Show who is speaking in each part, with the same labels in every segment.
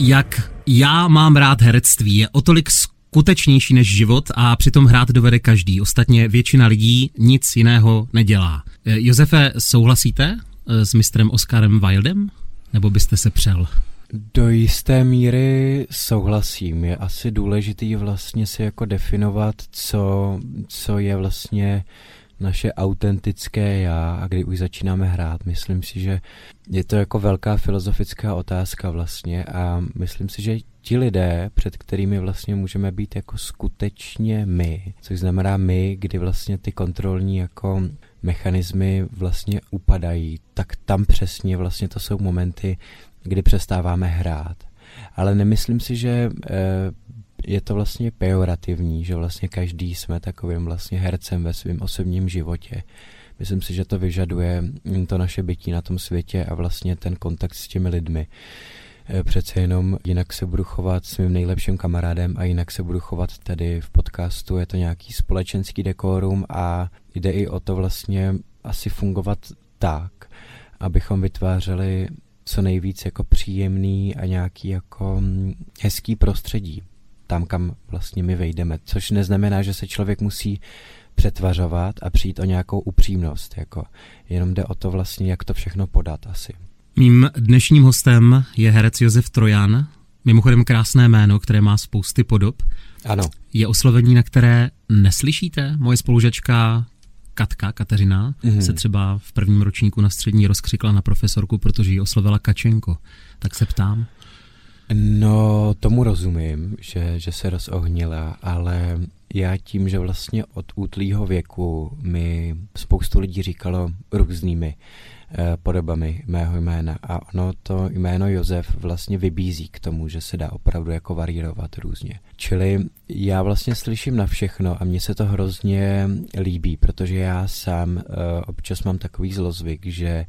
Speaker 1: jak já mám rád herectví. Je o tolik skutečnější než život a přitom hrát dovede každý. Ostatně většina lidí nic jiného nedělá. Eh, Josefe, souhlasíte eh, s mistrem Oscarem Wildem? Nebo byste se přel?
Speaker 2: Do jisté míry souhlasím. Je asi důležitý vlastně si jako definovat, co, co je vlastně naše autentické já a kdy už začínáme hrát. Myslím si, že je to jako velká filozofická otázka vlastně a myslím si, že ti lidé, před kterými vlastně můžeme být jako skutečně my, což znamená my, kdy vlastně ty kontrolní jako mechanismy vlastně upadají, tak tam přesně vlastně to jsou momenty, kdy přestáváme hrát. Ale nemyslím si, že eh, je to vlastně pejorativní, že vlastně každý jsme takovým vlastně hercem ve svém osobním životě. Myslím si, že to vyžaduje to naše bytí na tom světě a vlastně ten kontakt s těmi lidmi. Eh, přece jenom jinak se budu chovat s mým nejlepším kamarádem a jinak se budu chovat tady v podcastu. Je to nějaký společenský dekorum a jde i o to vlastně asi fungovat tak, abychom vytvářeli co nejvíc jako příjemný a nějaký jako mm, hezký prostředí tam, kam vlastně my vejdeme. Což neznamená, že se člověk musí přetvařovat a přijít o nějakou upřímnost. Jako. Jenom jde o to vlastně, jak to všechno podat asi.
Speaker 1: Mým dnešním hostem je herec Josef Trojan, mimochodem krásné jméno, které má spousty podob.
Speaker 2: Ano.
Speaker 1: Je oslovení, na které neslyšíte. Moje spolužačka Katka, Kateřina, mm-hmm. se třeba v prvním ročníku na střední rozkřikla na profesorku, protože ji oslovila Kačenko. Tak se ptám.
Speaker 2: No, tomu rozumím, že, že se rozohnila, ale já tím, že vlastně od útlýho věku mi spoustu lidí říkalo různými eh, podobami mého jména a ono to jméno Josef vlastně vybízí k tomu, že se dá opravdu jako varírovat různě. Čili já vlastně slyším na všechno a mně se to hrozně líbí, protože já sám eh, občas mám takový zlozvyk, že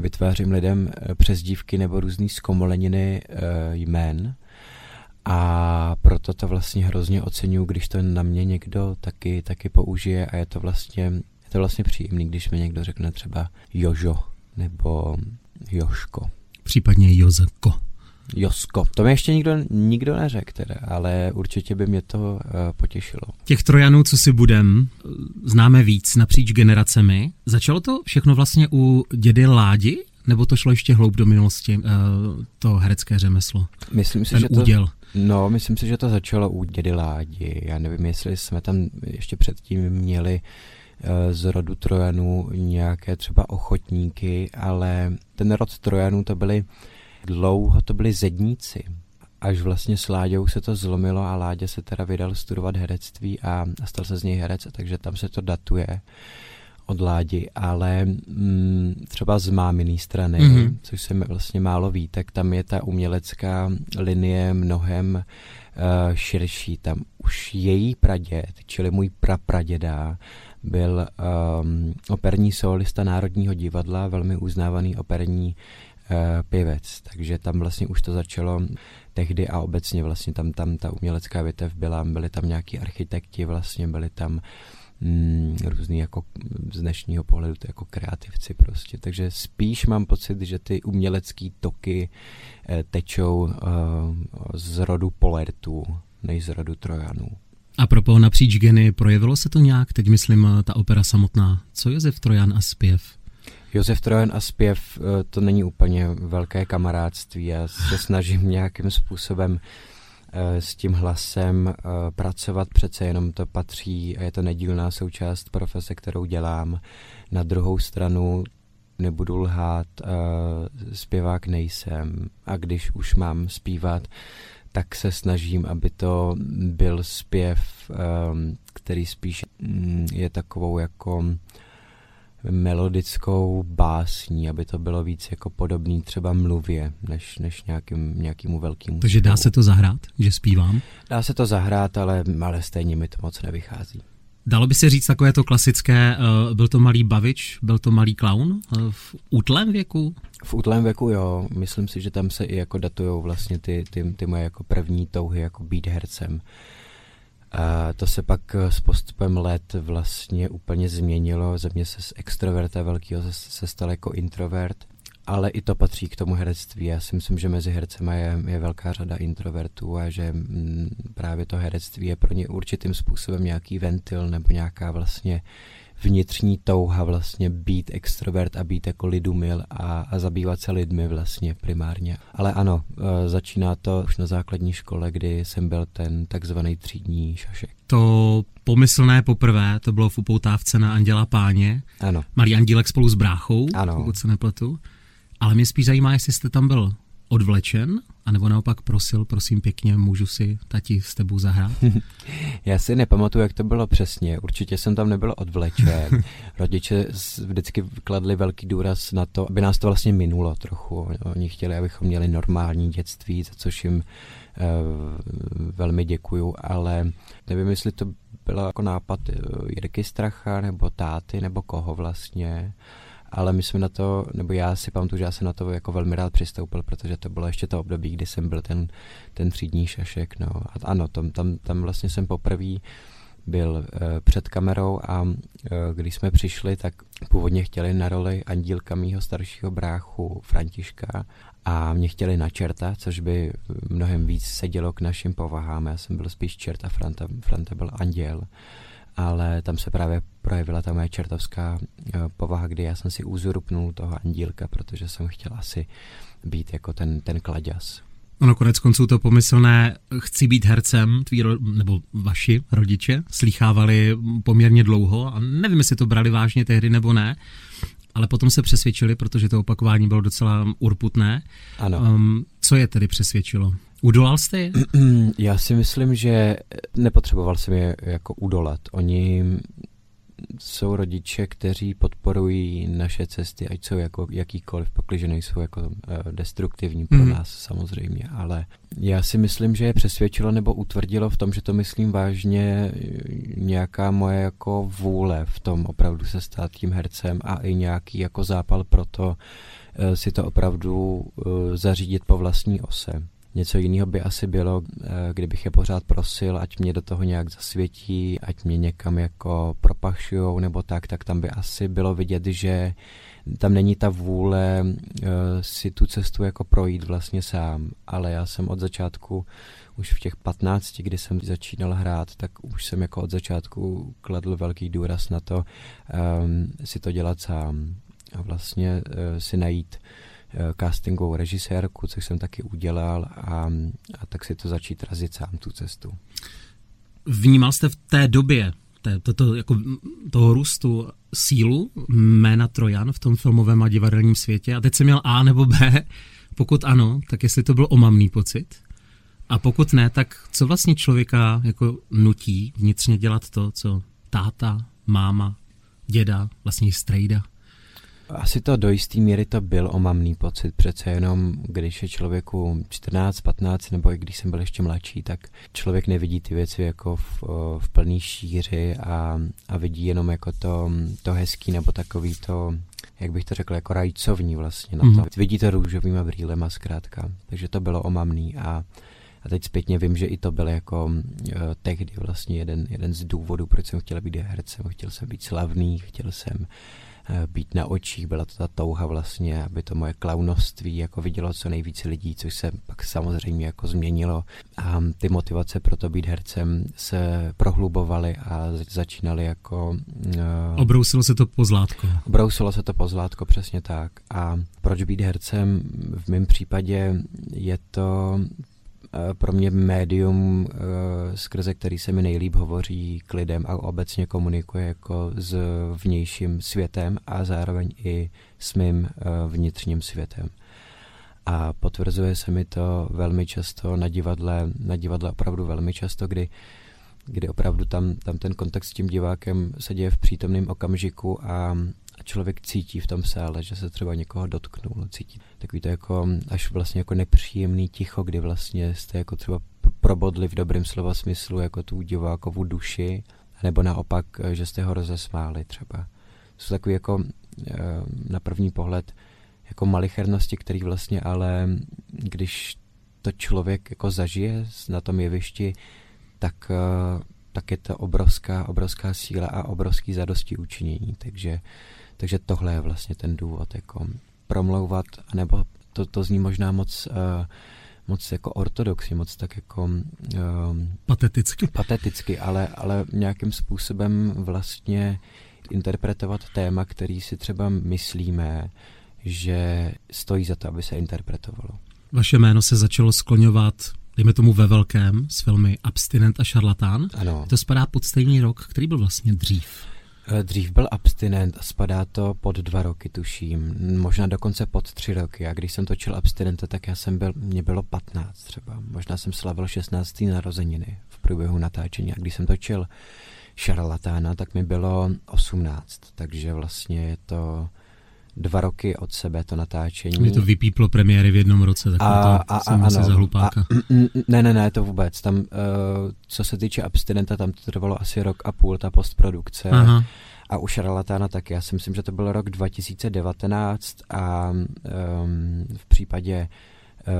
Speaker 2: vytvářím lidem eh, přezdívky nebo různý zkomoleniny eh, jmén a proto to vlastně hrozně oceňuji, když to na mě někdo taky, taky použije a je to vlastně, je to vlastně příjemný, když mi někdo řekne třeba Jožo nebo Joško.
Speaker 1: Případně Jozko.
Speaker 2: Josko. To mi ještě nikdo, nikdo neřekl teda, ale určitě by mě to uh, potěšilo.
Speaker 1: Těch trojanů, co si budem, známe víc napříč generacemi. Začalo to všechno vlastně u dědy Ládi, nebo to šlo ještě hloub do minulosti, uh, to herecké řemeslo?
Speaker 2: Myslím si,
Speaker 1: Ten
Speaker 2: že to,
Speaker 1: úděl.
Speaker 2: No, myslím si, že to začalo u dědy Ládi. Já nevím, jestli jsme tam ještě předtím měli uh, z rodu Trojanů nějaké třeba ochotníky, ale ten rod Trojanů to byly Dlouho to byli zedníci, až vlastně s Láďou se to zlomilo a Láďa se teda vydal studovat herectví a, stal se z něj herec, takže tam se to datuje od Ládi, ale mm, třeba z máminý strany, mm-hmm. což se mi vlastně málo ví, tak tam je ta umělecká linie mnohem uh, širší. Tam už její praděd, čili můj prapraděda, byl um, operní solista Národního divadla, velmi uznávaný operní pěvec, takže tam vlastně už to začalo tehdy a obecně vlastně tam, tam ta umělecká větev byla, byli tam nějaký architekti, vlastně byli tam mm, různý jako z dnešního pohledu to jako kreativci prostě, takže spíš mám pocit, že ty umělecké toky eh, tečou eh, z rodu Polertů, než z rodu Trojanů.
Speaker 1: A pro napříč geny projevilo se to nějak, teď myslím ta opera samotná. Co Josef Trojan a zpěv?
Speaker 2: Josef Trojan a zpěv, eh, to není úplně velké kamarádství. Já se snažím nějakým způsobem eh, s tím hlasem eh, pracovat, přece jenom to patří a je to nedílná součást profese, kterou dělám. Na druhou stranu nebudu lhát, zpěvák nejsem a když už mám zpívat, tak se snažím, aby to byl zpěv, který spíš mm, je takovou jako melodickou básní, aby to bylo víc jako podobný třeba mluvě, než, než nějakým, nějakýmu velkým.
Speaker 1: Takže dá se to zahrát, že zpívám?
Speaker 2: Dá se to zahrát, ale, ale stejně mi to moc nevychází.
Speaker 1: Dalo by se říct takové to klasické, uh, byl to malý bavič, byl to malý clown uh, v útlém věku?
Speaker 2: V útlém věku jo, myslím si, že tam se i jako datujou vlastně ty, ty, ty moje jako první touhy jako být hercem. A to se pak eh, s postupem let vlastně úplně změnilo. Ze mě se z extroverta velkého se, se stal jako introvert ale i to patří k tomu herectví. Já si myslím, že mezi hercema je, je velká řada introvertů a že m, mm, právě to herectví je pro ně určitým způsobem nějaký ventil nebo nějaká vlastně vnitřní touha vlastně být extrovert a být jako lidumil a, a zabývat se lidmi vlastně primárně. Ale ano, e, začíná to už na základní škole, kdy jsem byl ten takzvaný třídní šašek.
Speaker 1: To pomyslné poprvé, to bylo v upoutávce na Anděla Páně.
Speaker 2: Ano.
Speaker 1: Malý Andílek spolu s bráchou,
Speaker 2: ano.
Speaker 1: pokud se nepletu. Ale mě spíš zajímá, jestli jste tam byl odvlečen, anebo naopak prosil, prosím pěkně, můžu si tati s tebou zahrát?
Speaker 2: Já si nepamatuju, jak to bylo přesně. Určitě jsem tam nebyl odvlečen. Rodiče vždycky kladli velký důraz na to, aby nás to vlastně minulo trochu. Oni chtěli, abychom měli normální dětství, za což jim uh, velmi děkuju, ale nevím, jestli to bylo jako nápad eh, Jirky Stracha, nebo táty, nebo koho vlastně ale my jsme na to, nebo já si pamatuju, že já jsem na to jako velmi rád přistoupil, protože to bylo ještě to období, kdy jsem byl ten, ten třídní šašek, no. A ano, tam, tam, tam vlastně jsem poprvé byl uh, před kamerou a uh, když jsme přišli, tak původně chtěli na roli Andílka mýho staršího bráchu Františka a mě chtěli na čerta, což by mnohem víc sedělo k našim povahám. Já jsem byl spíš čert a Franta, Franta byl anděl ale tam se právě projevila ta moje čertovská eh, povaha, kdy já jsem si uzurpnul toho andílka, protože jsem chtěl asi být jako ten, ten kladěs.
Speaker 1: Ono konec konců to pomyslné chci být hercem, tví nebo vaši rodiče slýchávali poměrně dlouho a nevím, jestli to brali vážně tehdy nebo ne, ale potom se přesvědčili, protože to opakování bylo docela urputné.
Speaker 2: Ano.
Speaker 1: Um, co je tedy přesvědčilo? Udolal jste je?
Speaker 2: Já si myslím, že nepotřeboval jsem je jako udolat. Oni jsou rodiče, kteří podporují naše cesty, ať jsou jako jakýkoliv, pakliže nejsou jako uh, destruktivní pro mm. nás samozřejmě, ale já si myslím, že je přesvědčilo nebo utvrdilo v tom, že to myslím vážně nějaká moje jako vůle v tom opravdu se stát tím hercem a i nějaký jako zápal pro to uh, si to opravdu uh, zařídit po vlastní ose. Něco jiného by asi bylo, eh, kdybych je pořád prosil, ať mě do toho nějak zasvětí, ať mě někam jako propašujou nebo tak, tak tam by asi bylo vidět, že tam není ta vůle uh, si tu cestu jako projít vlastně sám, ale já jsem od začátku, už v těch 15, kdy jsem začínal hrát, tak už jsem jako od začátku kladl velký důraz na to um, si to dělat sám a vlastně uh, si najít uh, Eh, castingovou režisérku, což jsem taky udělal a, a tak si to začít razit sám tu cestu.
Speaker 1: Vnímal jste v té době té, to, to, jako toho růstu sílu jména Trojan v tom filmovém a divadelním světě? A teď jsem měl A nebo B. Pokud ano, tak jestli to byl omamný pocit? A pokud ne, tak co vlastně člověka jako nutí vnitřně dělat to, co táta, máma, děda, vlastně strejda
Speaker 2: asi to do jisté míry to byl omamný pocit, přece jenom když je člověku 14, 15 nebo i když jsem byl ještě mladší, tak člověk nevidí ty věci jako v, v plný šíři a, a vidí jenom jako to, to hezký nebo takový to, jak bych to řekl, jako rajcovní vlastně na to. Mm-hmm. Vidí to růžovýma brýlema zkrátka, takže to bylo omamný a a teď zpětně vím, že i to byl jako uh, tehdy vlastně jeden, jeden z důvodů, proč jsem chtěl být hercem. Chtěl jsem být slavný, chtěl jsem Eh, být na očích, byla to ta touha vlastně, aby to moje klaunovství jako vidělo co nejvíce lidí, což se pak samozřejmě jako změnilo a ty motivace pro to být hercem se prohlubovaly a začínaly jako...
Speaker 1: Uh, Obrousilo se to pozlátko.
Speaker 2: Obrousilo se to pozlátko, přesně tak. A proč být hercem? V mém případě je to Eh, pro mě médium, eh, skrze který se mi nejlíp hovoří k lidem a obecně komunikuje jako s vnějším světem a zároveň i s mým eh, vnitřním světem. A potvrzuje se mi to velmi často na divadle, na divadle opravdu velmi často, kdy, kdy opravdu tam, tam ten kontakt s tím divákem se děje v přítomném okamžiku a, a člověk cítí v tom sále, že se třeba někoho dotknul, cítí takový to jako až vlastně jako nepříjemný ticho, kdy vlastně jste jako třeba probodli v dobrém slova smyslu jako tu divákovu duši, nebo naopak, že jste ho rozesmáli třeba. Jsou takový jako eh, na první pohled jako malichernosti, který vlastně ale když to člověk jako zažije na tom jevišti, tak, eh, tak je to obrovská, obrovská síla a obrovský zadosti učinění. Takže takže tohle je vlastně ten důvod. Jako. promlouvat, nebo to, to zní možná moc, uh, moc jako ortodoxy, moc tak jako... Uh,
Speaker 1: pateticky.
Speaker 2: Pateticky, ale, ale nějakým způsobem vlastně interpretovat téma, který si třeba myslíme, že stojí za to, aby se interpretovalo.
Speaker 1: Vaše jméno se začalo skloňovat, dejme tomu ve velkém, s filmy Abstinent a Šarlatán.
Speaker 2: Ano.
Speaker 1: To spadá pod stejný rok, který byl vlastně dřív.
Speaker 2: Eh, dřív byl abstinent a spadá to pod dva roky, tuším. Možná dokonce pod tři roky. A když jsem točil abstinenta, tak já jsem byl, mě bylo 15 třeba. Možná jsem slavil 16. narozeniny v průběhu natáčení. A když jsem točil šarlatána, tak mi bylo 18. Takže vlastně je to dva roky od sebe to natáčení.
Speaker 1: Mě to vypíplo premiéry v jednom roce, tak a, to a, jsem ano, za hlupáka. A,
Speaker 2: ne, ne, ne, to vůbec. Tam, uh, co se týče abstinenta, tam to trvalo asi rok a půl, ta postprodukce. Aha. A u Šarlatána tak já si myslím, že to byl rok 2019 a um, v případě uh,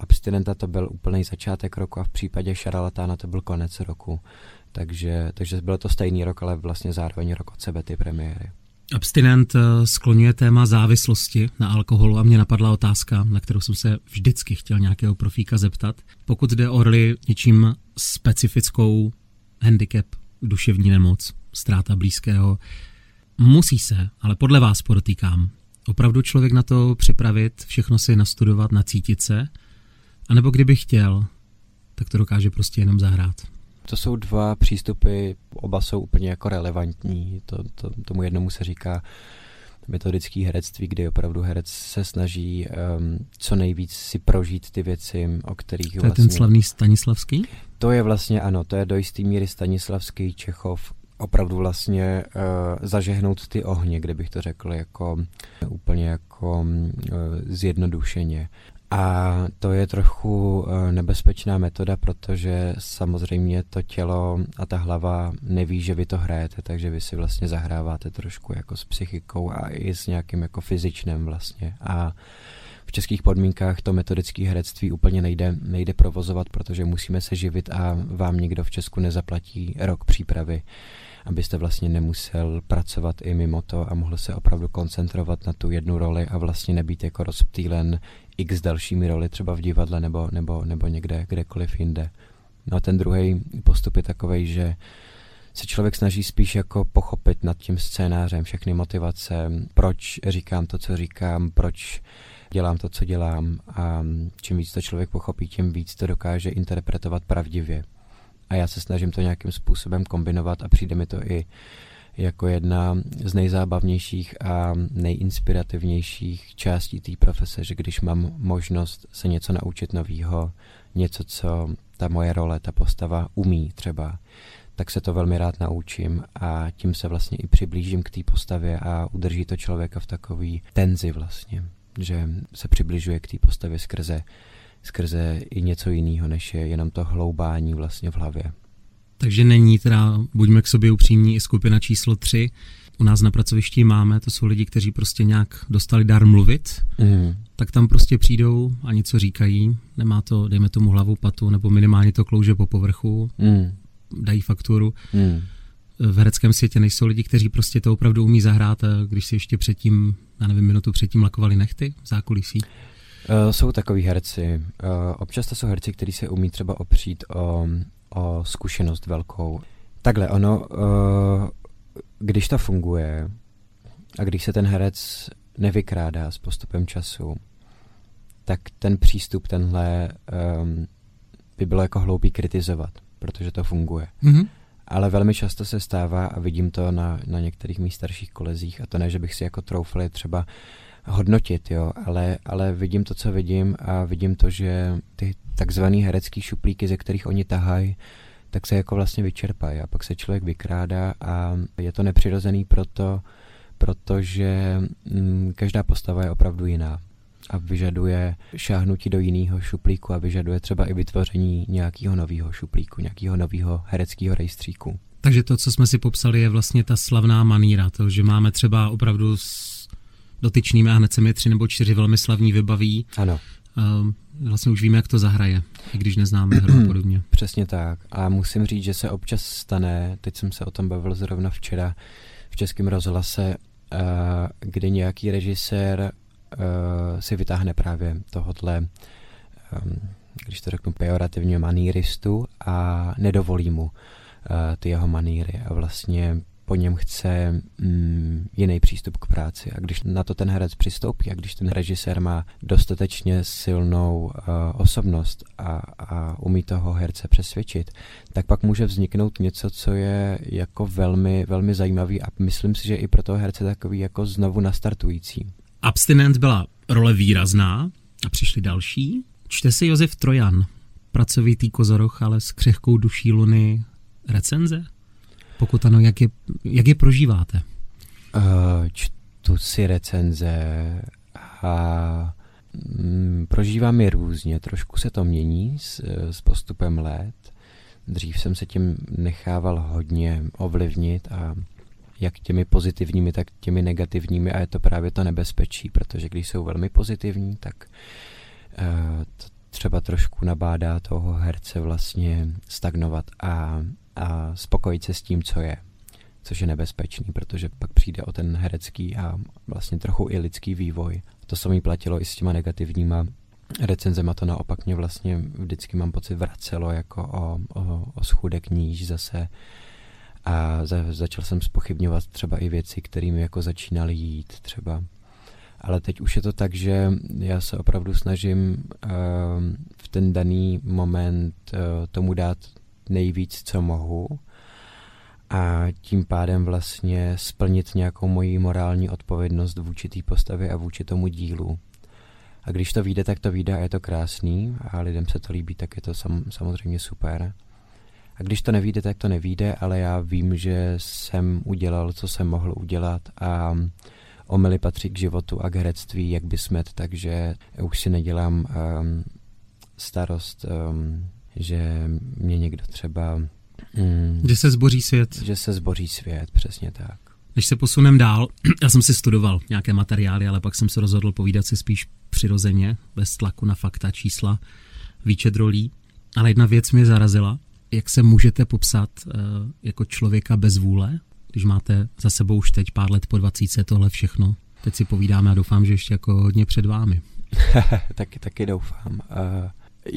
Speaker 2: abstinenta to byl úplný začátek roku a v případě Šarlatána to byl konec roku. Takže, takže bylo to stejný rok, ale vlastně zároveň rok od sebe ty premiéry.
Speaker 1: Abstinent eh, skloňuje téma závislosti na alkoholu a mě napadla otázka, na kterou jsem se vždycky chtěl nějakého profíka zeptat. Pokud jde o roli něčím specifickou handicap, duševní nemoc, ztráta blízkého, musí se, ale podle vás podotýkám, opravdu člověk na to připravit, všechno si nastudovat, nacítit se, anebo kdyby chtěl, tak to dokáže prostě jenom zahrát.
Speaker 2: To jsou dva přístupy, oba jsou úplně jako relevantní. To, to, tomu jednomu se říká metodický herectví, kdy opravdu herec se snaží um, co nejvíc si prožít ty věci, o kterých
Speaker 1: To je vlastně... ten slavný Stanislavský?
Speaker 2: To je vlastně, ano, to je do jistý míry Stanislavský, Čechov, opravdu vlastně uh, zažehnout ty ohně, kde bych to řekl jako úplně jako uh, zjednodušeně. A to je trochu eh, nebezpečná metoda, protože samozřejmě to tělo a ta hlava neví, že vy to hrajete, takže vy si vlastně zahráváte trošku jako s psychikou a i s nějakým jako fyzičnem vlastně. A v českých podmínkách to metodické herectví úplně nejde, nejde provozovat, protože musíme se živit a vám nikdo v Česku nezaplatí rok přípravy abyste vlastně nemusel pracovat i mimo to a mohl se opravdu koncentrovat na tu jednu roli a vlastně nebýt jako rozptýlen x dalšími roli třeba v divadle nebo, nebo, nebo někde, kdekoliv jinde. No a ten druhý postup je takový, že se člověk snaží spíš jako pochopit nad tím scénářem všechny motivace, proč říkám to, co říkám, proč dělám to, co dělám a čím víc to člověk pochopí, tím víc to dokáže interpretovat pravdivě. A já se snažím to nějakým způsobem kombinovat a přijde mi to i jako jedna z nejzábavnějších a nejinspirativnějších částí té profese, že když mám možnost se něco naučit novýho, něco, co ta moje role, ta postava umí třeba, tak se to velmi rád naučím a tím se vlastně i přiblížím k té postavě a udrží to člověka v takový tenzi vlastně, že se přibližuje k té postavě skrze, skrze i něco jiného, než je jenom to hloubání vlastně v hlavě.
Speaker 1: Takže není teda, buďme k sobě upřímní, i skupina číslo tři. U nás na pracovišti máme, to jsou lidi, kteří prostě nějak dostali dar mluvit, mm. tak tam prostě přijdou a něco říkají. Nemá to, dejme tomu hlavu, patu, nebo minimálně to klouže po povrchu, mm. dají fakturu. Mm. V hereckém světě nejsou lidi, kteří prostě to opravdu umí zahrát, a když si ještě předtím, já nevím, minutu předtím lakovali nechty v zákulisí.
Speaker 2: Uh, jsou takový herci. Uh, občas to jsou herci, kteří se umí třeba opřít o o zkušenost velkou. Takhle, ono, uh, když to funguje a když se ten herec nevykrádá s postupem času, tak ten přístup tenhle um, by bylo jako hloupý kritizovat, protože to funguje. Mm-hmm. Ale velmi často se stává, a vidím to na, na některých mých starších kolezích, a to ne, že bych si jako troufal třeba hodnotit, jo, ale, ale vidím to, co vidím a vidím to, že ty takzvaný herecký šuplíky, ze kterých oni tahají, tak se jako vlastně vyčerpají a pak se člověk vykrádá a je to nepřirozený proto, protože mm, každá postava je opravdu jiná a vyžaduje šáhnutí do jiného šuplíku a vyžaduje třeba i vytvoření nějakého nového šuplíku, nějakého nového hereckého rejstříku.
Speaker 1: Takže to, co jsme si popsali, je vlastně ta slavná maníra, to, že máme třeba opravdu s dotyčnými a hned se mi tři nebo čtyři velmi slavní vybaví.
Speaker 2: Ano.
Speaker 1: Um, vlastně už víme, jak to zahraje, i když neznáme hru a podobně.
Speaker 2: Přesně tak. A musím říct, že se občas stane, teď jsem se o tom bavil zrovna včera v Českém rozhlase, uh, kdy nějaký režisér si vytáhne právě tohohle, um, když to řeknu pejorativně, maníristu a nedovolí mu uh, ty jeho maníry a vlastně po něm chce mm, jiný přístup k práci. A když na to ten herec přistoupí a když ten režisér má dostatečně silnou uh, osobnost a, a umí toho herce přesvědčit, tak pak může vzniknout něco, co je jako velmi, velmi zajímavý a myslím si, že i pro toho herce takový jako znovu nastartující.
Speaker 1: Abstinent byla role výrazná a přišli další. Čte si Josef Trojan, pracovitý kozoroch, ale s křehkou duší luny recenze? Pokud ano, jak je, jak je prožíváte?
Speaker 2: Uh, čtu si recenze a mm, prožívám je různě. Trošku se to mění s, s postupem let. Dřív jsem se tím nechával hodně ovlivnit a jak těmi pozitivními, tak těmi negativními a je to právě to nebezpečí, protože když jsou velmi pozitivní, tak uh, to třeba trošku nabádá toho herce vlastně stagnovat a a spokojit se s tím, co je, což je nebezpečný, protože pak přijde o ten herecký a vlastně trochu i lidský vývoj. To samé platilo i s těma negativníma recenzema, to naopak mě vlastně vždycky mám pocit vracelo jako o, o, o schůdek níž zase a za, začal jsem spochybňovat třeba i věci, kterými jako začínaly jít třeba. Ale teď už je to tak, že já se opravdu snažím uh, v ten daný moment uh, tomu dát nejvíc, co mohu a tím pádem vlastně splnit nějakou moji morální odpovědnost vůči té postavě a vůči tomu dílu. A když to vyjde, tak to vyjde a je to krásný a lidem se to líbí, tak je to sam, samozřejmě super. A když to nevíde, tak to nevíde, ale já vím, že jsem udělal, co jsem mohl udělat a omily patří k životu a k herectví, jak by smet, takže už si nedělám um, starost um, že mě někdo třeba...
Speaker 1: Mm, že se zboří svět.
Speaker 2: Že se zboří svět, přesně tak.
Speaker 1: Když se posunem dál, já jsem si studoval nějaké materiály, ale pak jsem se rozhodl povídat si spíš přirozeně, bez tlaku na fakta, čísla, výčet rolí. Ale jedna věc mě zarazila, jak se můžete popsat uh, jako člověka bez vůle, když máte za sebou už teď pár let po 20 tohle všechno. Teď si povídáme a doufám, že ještě jako hodně před vámi.
Speaker 2: taky, taky doufám. Uh,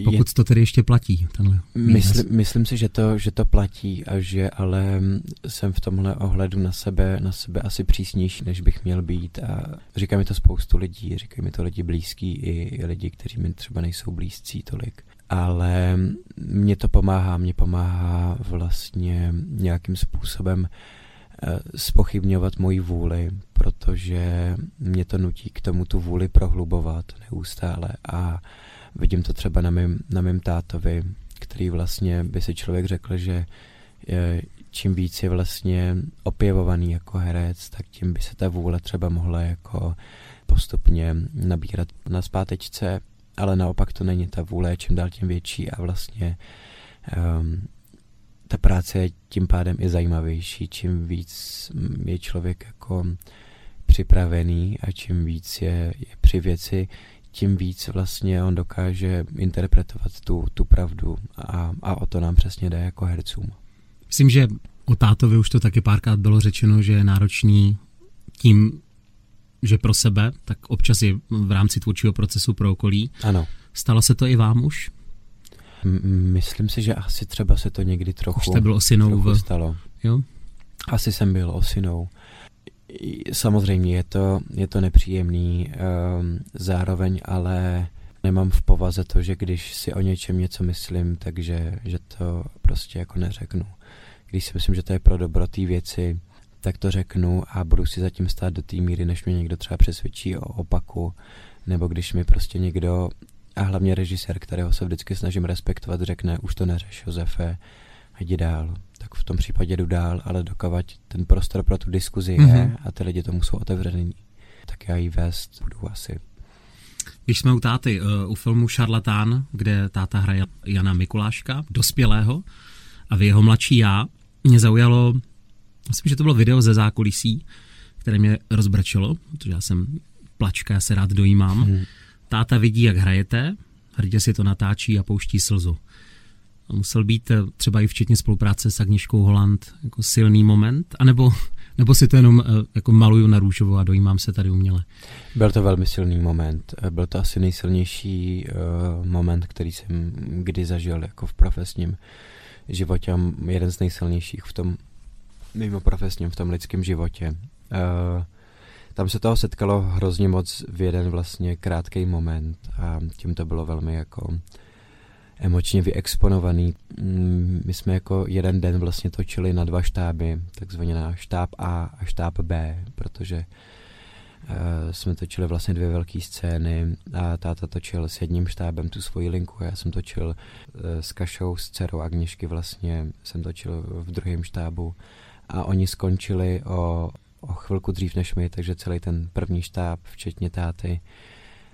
Speaker 1: pokud to tedy ještě platí, tenhle
Speaker 2: Mysl, myslím si, že to, že to platí a že ale jsem v tomhle ohledu na sebe, na sebe asi přísnější, než bych měl být. A říká mi to spoustu lidí, říkají mi to lidi blízký i, i lidi, kteří mi třeba nejsou blízcí tolik. Ale mě to pomáhá, mě pomáhá vlastně nějakým způsobem eh, spochybňovat moji vůli, protože mě to nutí k tomu tu vůli prohlubovat neustále. A Vidím to třeba na mém, na mém tátovi, který vlastně by si člověk řekl, že je, čím víc je vlastně opěvovaný jako herec, tak tím by se ta vůle třeba mohla jako postupně nabírat na zpátečce, ale naopak to není ta vůle, čím dál tím větší a vlastně um, ta práce je tím pádem i zajímavější, čím víc je člověk jako připravený a čím víc je, je při věci, tím víc vlastně on dokáže interpretovat tu, tu pravdu a, a o to nám přesně jde jako hercům.
Speaker 1: Myslím, že o tátovi už to taky párkrát bylo řečeno, že je náročný tím, že pro sebe, tak občas i v rámci tvůrčího procesu pro okolí.
Speaker 2: Ano.
Speaker 1: Stalo se to i vám už?
Speaker 2: Myslím si, že asi třeba se to někdy trochu,
Speaker 1: už jste byl osinou
Speaker 2: trochu
Speaker 1: v...
Speaker 2: stalo.
Speaker 1: Jo?
Speaker 2: Asi jsem byl osinou. Samozřejmě je to, je to nepříjemný, um, zároveň ale nemám v povaze to, že když si o něčem něco myslím, takže že to prostě jako neřeknu. Když si myslím, že to je pro dobro té věci, tak to řeknu a budu si zatím stát do té míry, než mě někdo třeba přesvědčí o opaku, nebo když mi prostě někdo, a hlavně režisér, kterého se vždycky snažím respektovat, řekne, už to neřeš, Josefe, jdi dál tak v tom případě jdu dál, ale dokavať ten prostor pro tu diskuzi mm-hmm. je mhm. a ty lidi tomu jsou otevření, tak já ji vést budu asi.
Speaker 1: Když jsme u táty, uh, u filmu Šarlatán, kde táta hraje Jana Mikuláška, dospělého, a vy jeho mladší já, mě zaujalo, myslím, že to bylo video ze zákulisí, které mě rozbrčelo, protože já jsem plačka, já se rád dojímám. Hmm. Táta vidí, jak hrajete, hrdě si to natáčí a pouští slzu musel být eh, třeba i včetně spolupráce s Agniškou Holland jako silný moment, anebo Nebo si to jenom uh, jako maluju na růžovo a dojímám se tady uměle?
Speaker 2: Byl to velmi silný moment. Byl to asi nejsilnější uh, moment, který jsem kdy zažil jako v profesním životě jeden z nejsilnějších v tom mimo profesním, v tom lidském životě. Uh, tam se toho setkalo hrozně moc v jeden vlastně krátký moment a tím to bylo velmi jako emočně vyexponovaný. Mm, my jsme jako jeden den vlastně točili na dva štáby, takzvaně na štáb A a štáb B, protože uh, jsme točili vlastně dvě velké scény a táta točil s jedním štábem tu svoji linku já jsem točil uh, s Kašou, s dcerou Agněšky vlastně, jsem točil v druhém štábu a oni skončili o o chvilku dřív než my, takže celý ten první štáb, včetně táty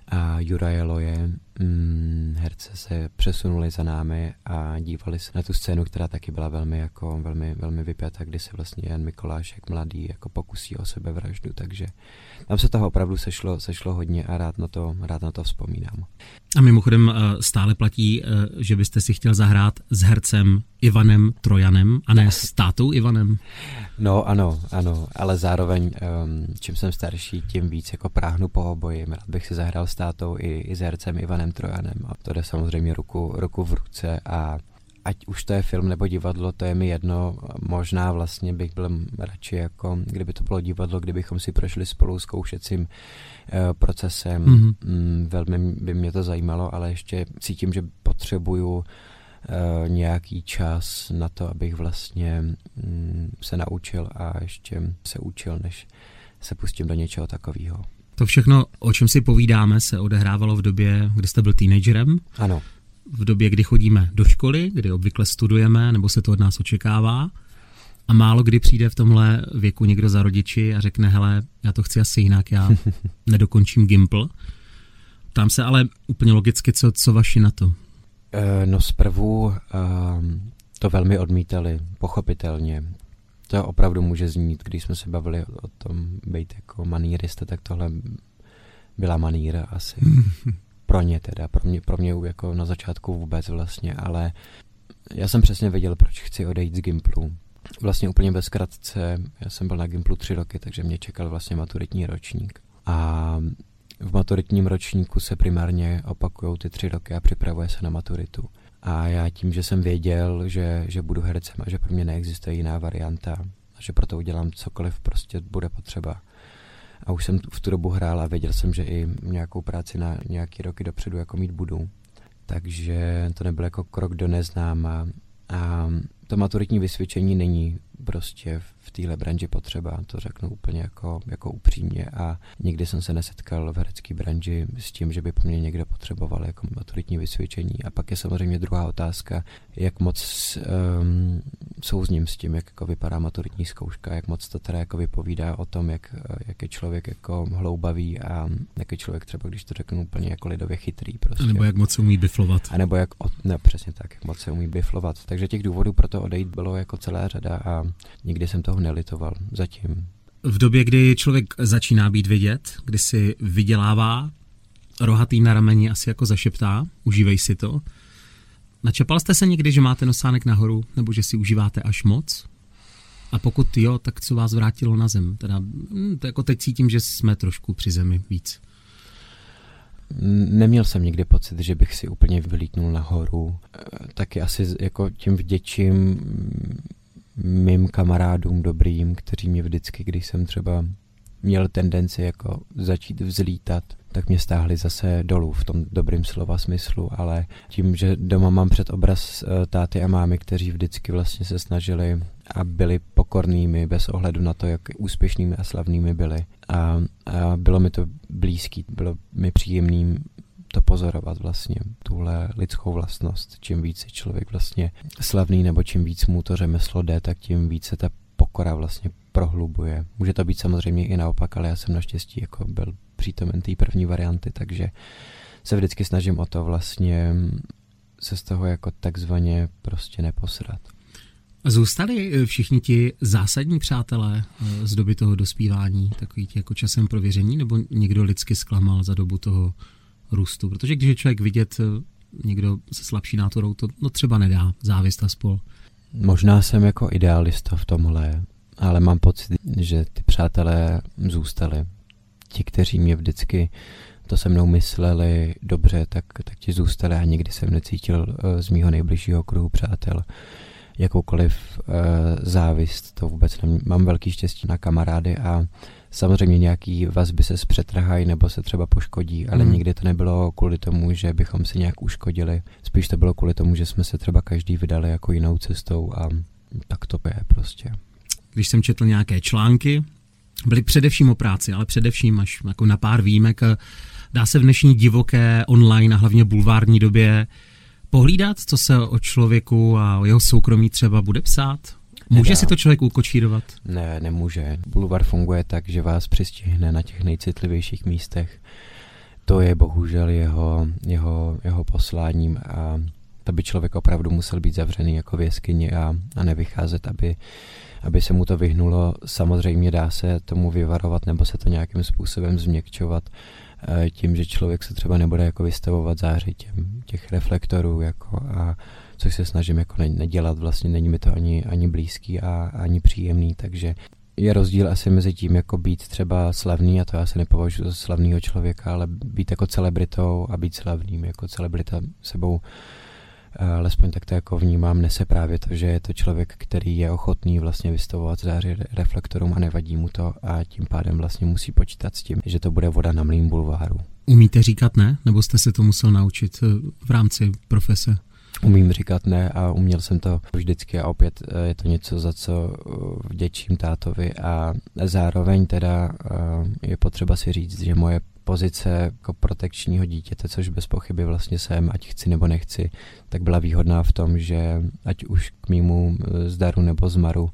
Speaker 2: a Juraje Loje, mm, herce se přesunuli za námi a dívali se na tu scénu, která taky byla velmi, jako, velmi, velmi vypjatá, kdy se vlastně Jan Mikolášek mladý jako pokusí o sebevraždu, takže tam se toho opravdu sešlo, sešlo hodně a rád na to, rád na to vzpomínám.
Speaker 1: A mimochodem eh, stále platí, eh, že byste si chtěl zahrát s hercem Ivanem Trojanem a ne s tátou Ivanem?
Speaker 2: No ano, ano, ale zároveň um, čím jsem starší, tím víc jako práhnu po oboji. Rád bych si zahrál s tátou i, i s hercem Ivanem Trojanem a to jde samozřejmě ruku, ruku v ruce a ať už to je film nebo divadlo, to je mi jedno. Možná vlastně bych byl radši jako, kdyby to bylo divadlo, kdybychom si prošli spolu zkoušecím uh, procesem. Mm-hmm. Mm, velmi by mě to zajímalo, ale ještě cítím, že potřebuju uh, nějaký čas na to, abych vlastně mm, se naučil a ještě se učil, než se pustím do něčeho takového.
Speaker 1: To všechno, o čem si povídáme, se odehrávalo v době, kdy jste byl teenagerem.
Speaker 2: Ano
Speaker 1: v době, kdy chodíme do školy, kdy obvykle studujeme, nebo se to od nás očekává. A málo kdy přijde v tomhle věku někdo za rodiči a řekne, hele, já to chci asi jinak, já nedokončím Gimple. Tam se ale úplně logicky, co, co vaši na to?
Speaker 2: Eh, no zprvu uh, to velmi odmítali, pochopitelně. To opravdu může znít, když jsme se bavili o tom být jako manýrista, tak tohle byla maníra asi. pro ně teda, pro mě, pro mě jako na začátku vůbec vlastně, ale já jsem přesně věděl, proč chci odejít z Gimplu. Vlastně úplně bez kratce, já jsem byl na Gimplu tři roky, takže mě čekal vlastně maturitní ročník. A v maturitním ročníku se primárně opakují ty tři roky a připravuje se na maturitu. A já tím, že jsem věděl, že, že budu hercem a že pro mě neexistuje jiná varianta, a že proto udělám cokoliv prostě bude potřeba, a už jsem v tu dobu hrál a věděl jsem, že i nějakou práci na nějaký roky dopředu jako mít budu. Takže to nebyl jako krok do neznáma. A to maturitní vysvědčení není prostě v téhle branži potřeba, to řeknu úplně jako, jako upřímně a nikdy jsem se nesetkal v herecké branži s tím, že by po mně někdo potřeboval jako maturitní vysvědčení. A pak je samozřejmě druhá otázka, jak moc um, souzním s tím, jak jako vypadá maturitní zkouška, jak moc to teda jako vypovídá o tom, jak, jak je člověk jako hloubavý a jak je člověk třeba, když to řeknu úplně jako lidově chytrý. Prostě. A
Speaker 1: nebo jak moc se umí biflovat.
Speaker 2: A nebo jak, ne, přesně tak, jak moc se umí biflovat. Takže těch důvodů pro to odejít bylo jako celá řada a nikdy jsem toho nelitoval zatím.
Speaker 1: V době, kdy člověk začíná být vidět, kdy si vydělává, rohatý na rameni asi jako zašeptá, užívej si to. Načapal jste se někdy, že máte nosánek nahoru, nebo že si užíváte až moc? A pokud jo, tak co vás vrátilo na zem? Teda, hm, to jako teď cítím, že jsme trošku při zemi víc.
Speaker 2: Neměl jsem nikdy pocit, že bych si úplně vylítnul nahoru. Taky asi jako tím vděčím mým kamarádům dobrým, kteří mě vždycky, když jsem třeba měl tendenci jako začít vzlítat, tak mě stáhli zase dolů v tom dobrým slova smyslu, ale tím, že doma mám před obraz eh, táty a mámy, kteří vždycky vlastně se snažili a byli pokornými bez ohledu na to, jak úspěšnými a slavnými byli. A, a bylo mi to blízký, bylo mi příjemným to pozorovat vlastně, tuhle lidskou vlastnost. Čím víc je člověk vlastně slavný nebo čím víc mu to řemeslo jde, tak tím více ta pokora vlastně prohlubuje. Může to být samozřejmě i naopak, ale já jsem naštěstí jako byl přítomen té první varianty, takže se vždycky snažím o to vlastně se z toho jako takzvaně prostě neposrat.
Speaker 1: Zůstali eh, všichni ti zásadní přátelé eh, z doby toho dospívání, takový ti jako časem prověření, nebo někdo lidsky zklamal za dobu toho růstu? Protože když je člověk vidět eh, někdo se slabší nátorou, to no třeba nedá, závist a spol.
Speaker 2: Možná jsem jako idealista v tomhle. ale mám pocit, že ty přátelé zůstali. Ti, kteří mě vždycky to se mnou mysleli dobře, tak, tak ti zůstali a nikdy jsem necítil uh, z mýho nejbližšího kruhu přátel jakoukoliv uh, závist, to vůbec nem, mám velký štěstí na kamarády a samozřejmě nějaký vazby se zpřetrhají nebo se třeba poškodí, ale hmm. nikdy to nebylo kvůli tomu, že bychom si nějak uškodili. Spíš to bylo kvůli tomu, že jsme se třeba každý vydali jako jinou cestou a tak to je prostě.
Speaker 1: Když jsem četl nějaké články, byly především o práci, ale především až jako na pár výjimek, dá se v dnešní divoké online a hlavně bulvární době pohlídat, co se o člověku a o jeho soukromí třeba bude psát? Může Nedá. si to člověk ukočírovat?
Speaker 2: Ne, nemůže. Bulvar funguje tak, že vás přistihne na těch nejcitlivějších místech. To je bohužel jeho, jeho, jeho posláním a to by člověk opravdu musel být zavřený jako v jeskyni a, a nevycházet, aby, aby se mu to vyhnulo. Samozřejmě dá se tomu vyvarovat nebo se to nějakým způsobem změkčovat eh, tím, že člověk se třeba nebude jako vystavovat záři těm, těch reflektorů jako a což se snažím jako nedělat, vlastně není mi to ani, ani blízký a ani příjemný, takže je rozdíl asi mezi tím, jako být třeba slavný, a to já se nepovažuji za slavného člověka, ale být jako celebritou a být slavným, jako celebrita sebou alespoň tak to jako vnímám, nese právě to, že je to člověk, který je ochotný vlastně vystavovat záři reflektorům a nevadí mu to a tím pádem vlastně musí počítat s tím, že to bude voda na mlým bulváru.
Speaker 1: Umíte říkat ne? Nebo jste se to musel naučit eh, v rámci profese?
Speaker 2: Umím říkat ne a uměl jsem to vždycky a opět eh, je to něco, za co eh, vděčím tátovi a zároveň teda je potřeba si říct, že moje pozice jako protekčního dítěte, což bez pochyby vlastně jsem, ať chci nebo nechci, tak byla výhodná v tom, že ať už k mýmu eh, zdaru nebo zmaru,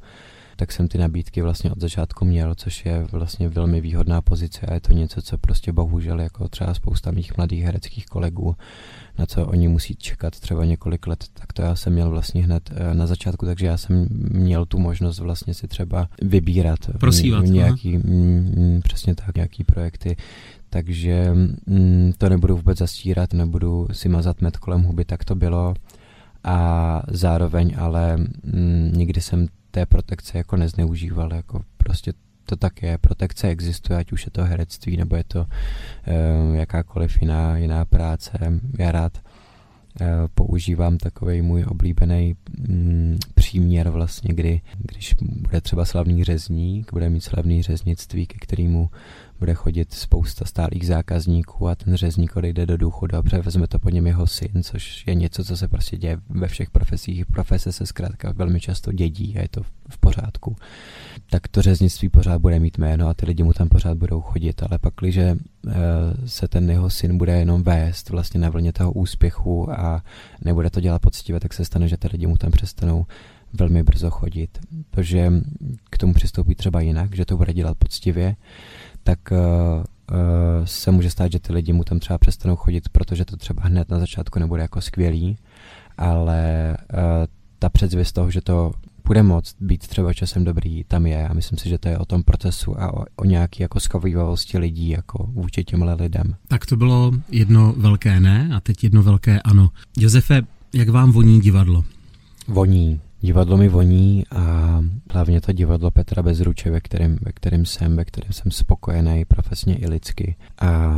Speaker 2: tak jsem ty nabídky vlastně od začátku měl, což je vlastně velmi výhodná pozice a je to něco, co prostě bohužel jako třeba spousta mých mladých hereckých kolegů, na co oni musí čekat třeba několik let, tak to já jsem měl vlastně hned eh, na začátku, takže já jsem měl tu možnost vlastně si třeba vybírat
Speaker 1: Prosívat,
Speaker 2: nějaký, m, m, přesně tak, nějaký projekty, takže mm, to nebudu vůbec zastírat, nebudu si mazat med kolem huby, tak to bylo. A zároveň ale mm, nikdy jsem té protekce jako nezneužíval, jako prostě to tak je, protekce existuje, ať už je to herectví, nebo je to e, jakákoliv jiná, jiná práce. Já rád e, používám takový můj oblíbený mm, příměr vlastně, kdy, když bude třeba slavný řezník, bude mít slavný řeznictví, ke kterému bude chodit spousta stálých zákazníků a ten řezník odejde do důchodu a převezme to po něm jeho syn, což je něco, co se prostě děje ve všech profesích. Profese se zkrátka velmi často dědí a je to v pořádku. Tak to řeznictví pořád bude mít jméno a ty lidi mu tam pořád budou chodit, ale pak, když eh, se ten jeho syn bude jenom vést vlastně na vlně toho úspěchu a nebude to dělat poctivě, tak se stane, že ty lidi mu tam přestanou velmi brzo chodit, protože k tomu přistoupí třeba jinak, že to bude dělat poctivě tak uh, uh, se může stát, že ty lidi mu tam třeba přestanou chodit, protože to třeba hned na začátku nebude jako skvělý, ale uh, ta předzvěst toho, že to bude moct být třeba časem dobrý, tam je a myslím si, že to je o tom procesu a o, o nějaký jako skovývavosti lidí jako vůči těmhle lidem.
Speaker 1: Tak to bylo jedno velké ne a teď jedno velké ano. Josefe, jak vám voní divadlo?
Speaker 2: Voní. Divadlo mi voní a hlavně to divadlo Petra Bezruče, ve kterém, ve kterém jsem, ve kterém jsem spokojený profesně i lidsky. A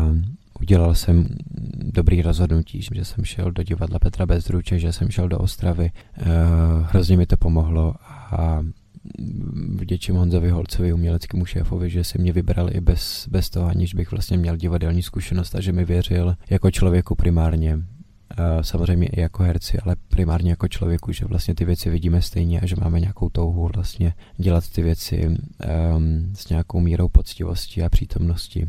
Speaker 2: udělal jsem dobrý rozhodnutí, že jsem šel do divadla Petra Bezruče, že jsem šel do Ostravy. E, hrozně mi to pomohlo a vděčím Honzovi Holcovi, uměleckému šéfovi, že si mě vybral i bez, bez toho, aniž bych vlastně měl divadelní zkušenost a že mi věřil jako člověku primárně samozřejmě i jako herci, ale primárně jako člověku, že vlastně ty věci vidíme stejně a že máme nějakou touhu vlastně dělat ty věci um, s nějakou mírou poctivosti a přítomnosti.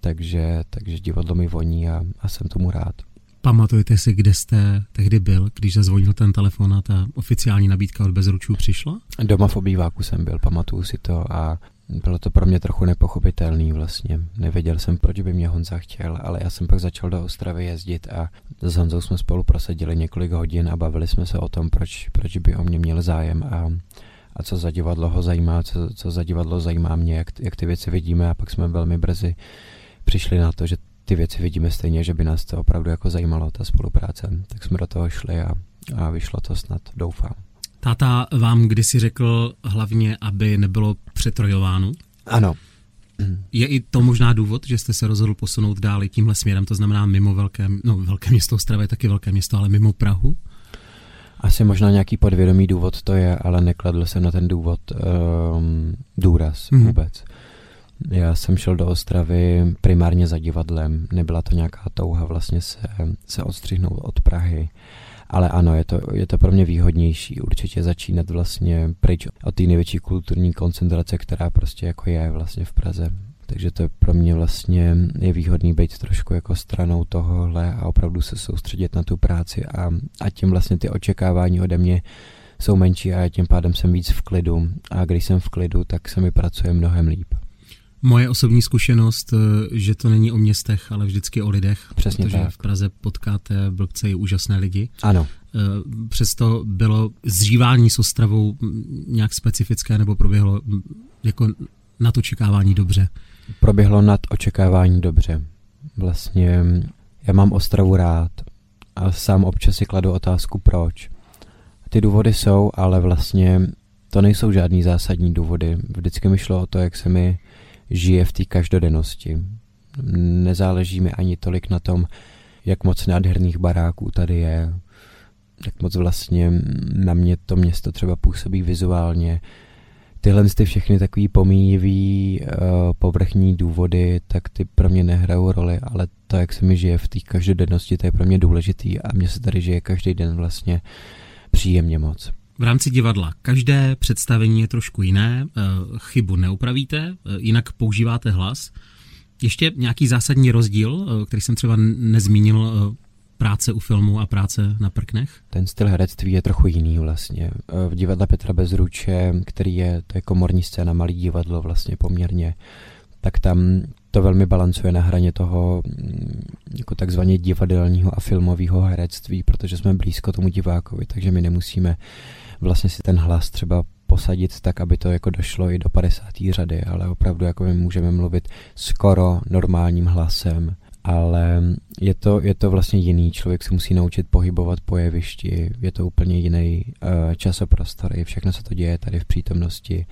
Speaker 2: Takže, takže divadlo mi voní a, a jsem tomu rád.
Speaker 1: Pamatujete si, kde jste tehdy byl, když zazvonil ten telefon a ta oficiální nabídka od Bezručů přišla?
Speaker 2: Doma v obýváku jsem byl, pamatuju si to a bylo to pro mě trochu nepochopitelný vlastně. Nevěděl jsem, proč by mě Honza chtěl, ale já jsem pak začal do Ostravy jezdit a s Honzou jsme spolu prosadili několik hodin a bavili jsme se o tom, proč, proč by o mě měl zájem a, a co za divadlo ho zajímá, co, co za divadlo zajímá mě, jak, jak ty věci vidíme a pak jsme velmi brzy přišli na to, že ty věci vidíme stejně, že by nás to opravdu jako zajímalo, ta spolupráce. Tak jsme do toho šli a, a vyšlo to snad, doufám.
Speaker 1: Táta vám kdysi řekl hlavně, aby nebylo přetrojováno.
Speaker 2: Ano.
Speaker 1: Je i to možná důvod, že jste se rozhodl posunout dál tímhle směrem, to znamená mimo velké, no velké město Ostrava je taky velké město, ale mimo Prahu?
Speaker 2: Asi možná nějaký podvědomý důvod to je, ale nekladl jsem na ten důvod um, důraz mm. vůbec. Já jsem šel do Ostravy primárně za divadlem, nebyla to nějaká touha vlastně se, se odstřihnout od Prahy. Ale ano, je to, je to pro mě výhodnější určitě začínat vlastně pryč od té největší kulturní koncentrace, která prostě jako je vlastně v Praze. Takže to pro mě vlastně je výhodný být trošku jako stranou tohohle a opravdu se soustředit na tu práci a, a tím vlastně ty očekávání ode mě jsou menší a tím pádem jsem víc v klidu a když jsem v klidu, tak se mi pracuje mnohem líp.
Speaker 1: Moje osobní zkušenost, eh, že to není o městech, ale vždycky o lidech.
Speaker 2: Přesně
Speaker 1: protože
Speaker 2: tak.
Speaker 1: v Praze potkáte blbce i úžasné lidi.
Speaker 2: Ano.
Speaker 1: Eh, přesto bylo zřívání s Ostravou nějak specifické nebo proběhlo jako na to čekávání dobře?
Speaker 2: Proběhlo nad očekávání dobře. Vlastně já mám Ostravu rád a sám občas si kladu otázku proč. Ty důvody jsou, ale vlastně to nejsou žádný zásadní důvody. Vždycky mi šlo o to, jak se mi žije v té každodennosti. Nezáleží mi ani tolik na tom, jak moc nádherných baráků tady je, jak moc vlastně na mě to město třeba působí vizuálně. Tyhle ty všechny takový pomíjivý uh, povrchní důvody, tak ty pro mě nehrajou roli, ale to, jak se mi žije v té každodennosti, to je pro mě důležitý a mně se tady žije každý den vlastně příjemně moc.
Speaker 1: V rámci divadla každé představení je trošku jiné, eh, chybu neupravíte, eh, jinak používáte hlas. Ještě nějaký zásadní rozdíl, eh, který jsem třeba nezmínil, práce u filmu a práce na prknech?
Speaker 2: Ten styl herectví je trochu jiný vlastně. V divadle Petra Bezruče, který je, to je komorní scéna, malý divadlo vlastně poměrně, tak tam to velmi balancuje na hraně toho mm, jako takzvaně divadelního a filmového herectví, protože jsme blízko tomu divákovi, takže my nemusíme vlastně si ten hlas třeba posadit tak, aby to jako došlo i do 50. řady, ale opravdu jako my můžeme mluvit skoro normálním hlasem, ale je to, je to vlastně jiný, člověk se musí naučit pohybovat po jevišti, je to úplně jiný uh, časoprostor, všechno se to děje tady v přítomnosti,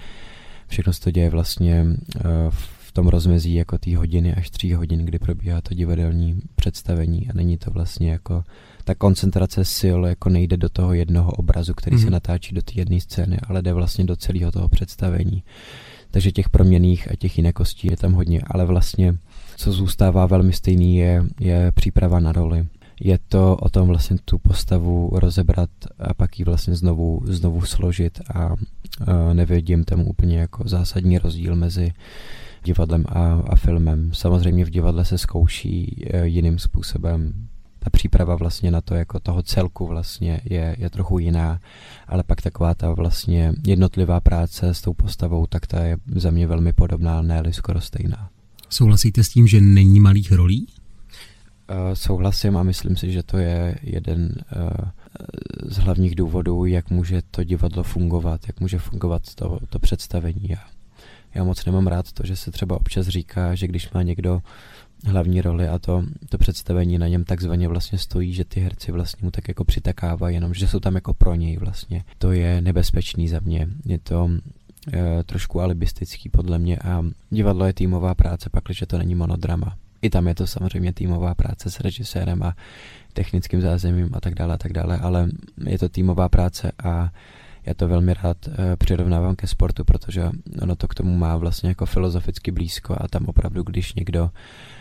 Speaker 2: všechno se to děje vlastně uh, v tom rozmezí jako té hodiny až tří hodin, kdy probíhá to divadelní představení a není to vlastně jako ta koncentrace sil jako nejde do toho jednoho obrazu, který mm. se mhm. natáčí do té jedné scény, ale jde vlastně do celého toho představení. Takže těch proměných a těch jinekostí je tam hodně, ale vlastně co zůstává velmi stejný je, je příprava na roli. Je to o tom vlastně tu postavu rozebrat a pak ji vlastně znovu, znovu složit a, a nevidím tam úplně jako zásadní rozdíl mezi divadlem a, a filmem. Samozřejmě v divadle se zkouší e, jiným způsobem ta příprava vlastně na to jako toho celku vlastně je, je trochu jiná, ale pak taková ta vlastně jednotlivá práce s tou postavou, tak ta je za mě velmi podobná, ne skoro stejná.
Speaker 1: Souhlasíte s tím, že není malých rolí?
Speaker 2: Uh, souhlasím a myslím si, že to je jeden uh, z hlavních důvodů, jak může to divadlo fungovat, jak může fungovat to, to představení. Já, já moc nemám rád to, že se třeba občas říká, že když má někdo hlavní roli a to, to představení na něm takzvaně vlastně stojí, že ty herci vlastně mu tak jako přitakávají, jenom že jsou tam jako pro něj vlastně. To je nebezpečný za mě. Je to e, trošku alibistický podle mě a divadlo je týmová práce, pakliže to není monodrama. I tam je to samozřejmě týmová práce s režisérem a technickým zázemím a tak dále a tak dále, ale je to týmová práce a já to velmi rád uh, přirovnávám ke sportu, protože ono to k tomu má vlastně jako filozoficky blízko a tam opravdu, když někdo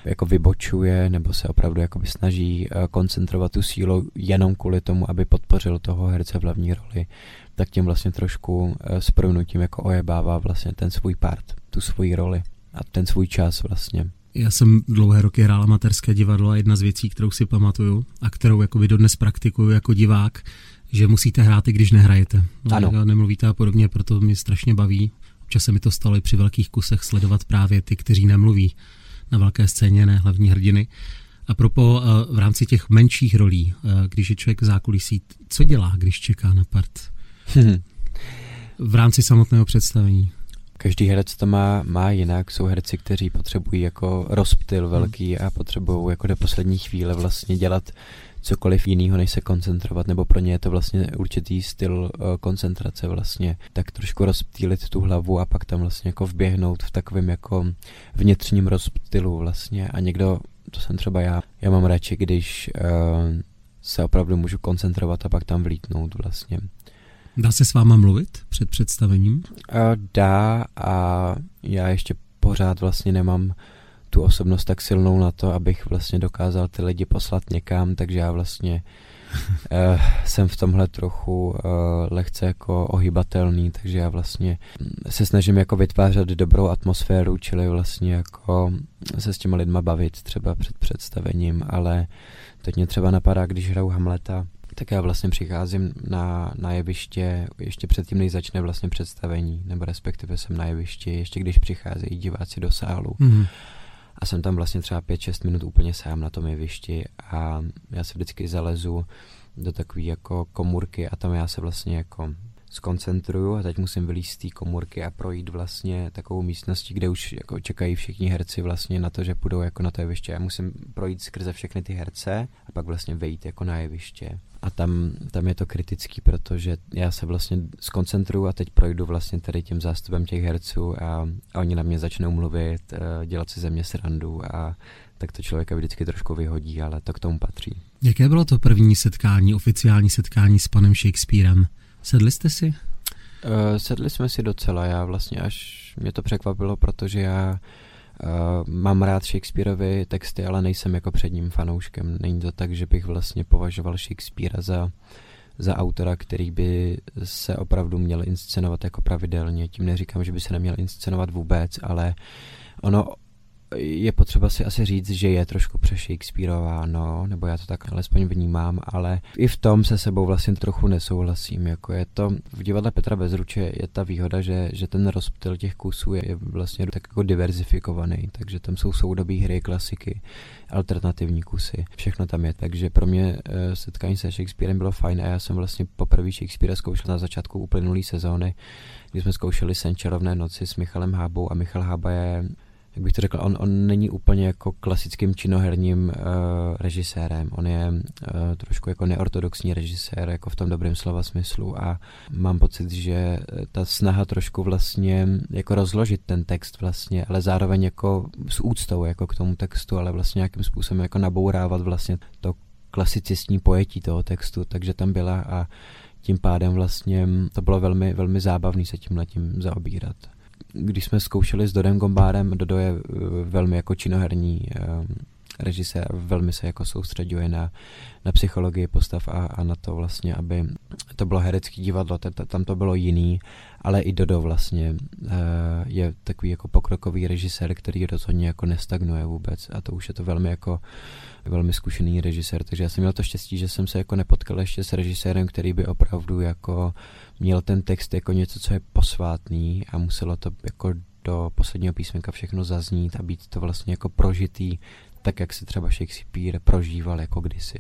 Speaker 2: jako vybočuje nebo se opravdu jakoby snaží uh, koncentrovat tu sílu jenom kvůli tomu, aby podpořil toho herce v hlavní roli, tak tím vlastně trošku uh, s pronutím jako ojebává vlastně ten svůj part, tu svoji roli a ten svůj čas vlastně.
Speaker 1: Já jsem dlouhé roky hrál amatérské divadlo a jedna z věcí, kterou si pamatuju a kterou jakoby dodnes praktikuju jako divák, že musíte hrát i když nehrajete.
Speaker 2: No, ano.
Speaker 1: Nemluvíte a podobně, proto mě strašně baví. Občas se mi to stalo i při velkých kusech sledovat právě ty, kteří nemluví na velké scéně, ne hlavní hrdiny. A propo eh, v rámci těch menších rolí, eh, když je člověk v zákulisí, co dělá, když čeká na part? Hmm. V rámci samotného představení.
Speaker 2: Každý herec to má, má jinak. Jsou herci, kteří potřebují jako rozptyl velký a potřebují jako do poslední chvíle vlastně dělat cokoliv jiného, než se koncentrovat, nebo pro ně je to vlastně určitý styl uh, koncentrace vlastně, tak trošku rozptýlit tu hlavu a pak tam vlastně jako vběhnout v takovém jako vnitřním rozptylu vlastně a někdo, to jsem třeba já, já mám radši, když uh, se opravdu můžu koncentrovat a pak tam vlítnout vlastně.
Speaker 1: Dá se s váma mluvit před představením?
Speaker 2: Uh, dá a já ještě pořád vlastně nemám tu osobnost tak silnou na to, abych vlastně dokázal ty lidi poslat někam, takže já vlastně uh, jsem v tomhle trochu uh, lehce jako ohybatelný, takže já vlastně se snažím jako vytvářet dobrou atmosféru, čili vlastně jako se s těma lidma bavit třeba před představením, ale teď mě třeba napadá, když hraju Hamleta, tak já vlastně přicházím na, na jeviště ještě předtím, než začne vlastně představení, nebo respektive jsem na jevišti, ještě když přicházejí diváci do sálu. Mm-hmm. A jsem tam vlastně třeba 5-6 minut úplně sám na tom jevišti a já se vždycky zalezu do takové jako komůrky a tam já se vlastně jako skoncentruju a teď musím vylízt z té komůrky a projít vlastně takovou místností, kde už jako čekají všichni herci vlastně na to, že půjdou jako na to jeviště. Já musím projít skrze všechny ty herce a pak vlastně vejít jako na jeviště. A tam, tam je to kritický, protože já se vlastně skoncentruju a teď projdu vlastně tady tím zástupem těch herců a, a oni na mě začnou mluvit, eh, dělat si ze mě srandu a tak to člověka vždycky trošku vyhodí, ale to k tomu patří.
Speaker 1: Jaké bylo to první setkání, oficiální setkání s panem Shakespearem? Sedli jste si?
Speaker 2: Uh, sedli jsme si docela, já vlastně až mě to překvapilo, protože já uh, mám rád Shakespeareovy texty, ale nejsem jako před ním fanouškem. Není to tak, že bych vlastně považoval Shakespearea za, za autora, který by se opravdu měl inscenovat jako pravidelně. Tím neříkám, že by se neměl inscenovat vůbec, ale ono je potřeba si asi říct, že je trošku no, nebo já to tak alespoň vnímám, ale i v tom se sebou vlastně trochu nesouhlasím. Jako je to, v divadle Petra Bezruče je ta výhoda, že, že ten rozptyl těch kusů je, je vlastně tak jako diverzifikovaný, takže tam jsou soudobí hry, klasiky, alternativní kusy, všechno tam je, takže pro mě uh, setkání se Shakespearem bylo fajn a já jsem vlastně poprvé Shakespeare zkoušel na začátku uplynulé sezóny, kdy jsme zkoušeli Sen čarovné noci s Michalem Hábou a Michal Hába je jak bych to řekl, on, on není úplně jako klasickým činoherním uh, režisérem. On je uh, trošku jako neortodoxní režisér, jako v tom dobrém slova smyslu. A mám pocit, že ta snaha trošku vlastně jako rozložit ten text vlastně, ale zároveň jako s úctou jako k tomu textu, ale vlastně nějakým způsobem jako nabourávat vlastně to klasicistní pojetí toho textu, takže tam byla a tím pádem vlastně to bylo velmi, velmi zábavný se tím letím zaobírat když jsme zkoušeli s Dodem Gombárem, Dodo je eh, velmi jako činoherní eh, režisér, velmi se jako soustředuje na, na psychologii postav a, a na to vlastně, aby to bylo herecký divadlo, tam to bylo jiný, ale i Dodo vlastně uh, je takový jako pokrokový režisér, který rozhodně jako nestagnuje vůbec a to už je to velmi jako velmi zkušený režisér, takže já jsem měl to štěstí, že jsem se jako nepotkal ještě s režisérem, který by opravdu jako měl ten text jako něco, co je posvátný a muselo to jako do posledního písmenka všechno zaznít a být to vlastně jako prožitý, tak jak si třeba Shakespeare prožíval jako kdysi.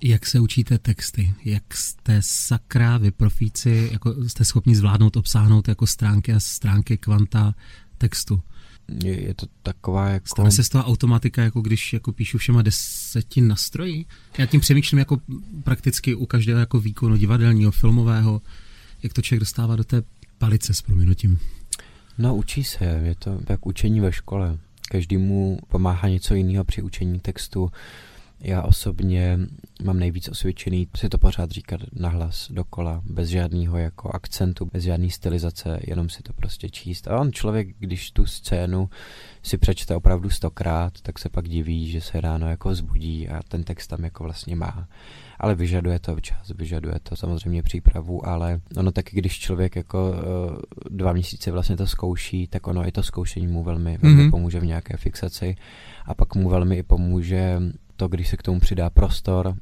Speaker 1: Jak se učíte texty? Jak jste sakra, vy profíci, jako jste schopni zvládnout, obsáhnout jako stránky a stránky kvanta textu?
Speaker 2: Je, je to taková jako...
Speaker 1: Stane se z toho automatika, jako když jako píšu všema deseti nastrojí? Já tím přemýšlím jako prakticky u každého jako výkonu divadelního, filmového, jak to člověk dostává do té palice s proměnutím.
Speaker 2: No učí se, je to tak učení ve škole. Každému pomáhá něco jiného při učení textu. Já osobně mám nejvíc osvědčený si to pořád říkat nahlas, dokola, bez žádného jako akcentu, bez žádné stylizace, jenom si to prostě číst. A on člověk, když tu scénu si přečte opravdu stokrát, tak se pak diví, že se ráno jako zbudí a ten text tam jako vlastně má. Ale vyžaduje to čas, vyžaduje to samozřejmě přípravu, ale ono taky, když člověk jako uh, dva měsíce vlastně to zkouší, tak ono i to zkoušení mu velmi, velmi mm-hmm. pomůže v nějaké fixaci a pak mu velmi i pomůže to, když se k tomu přidá prostor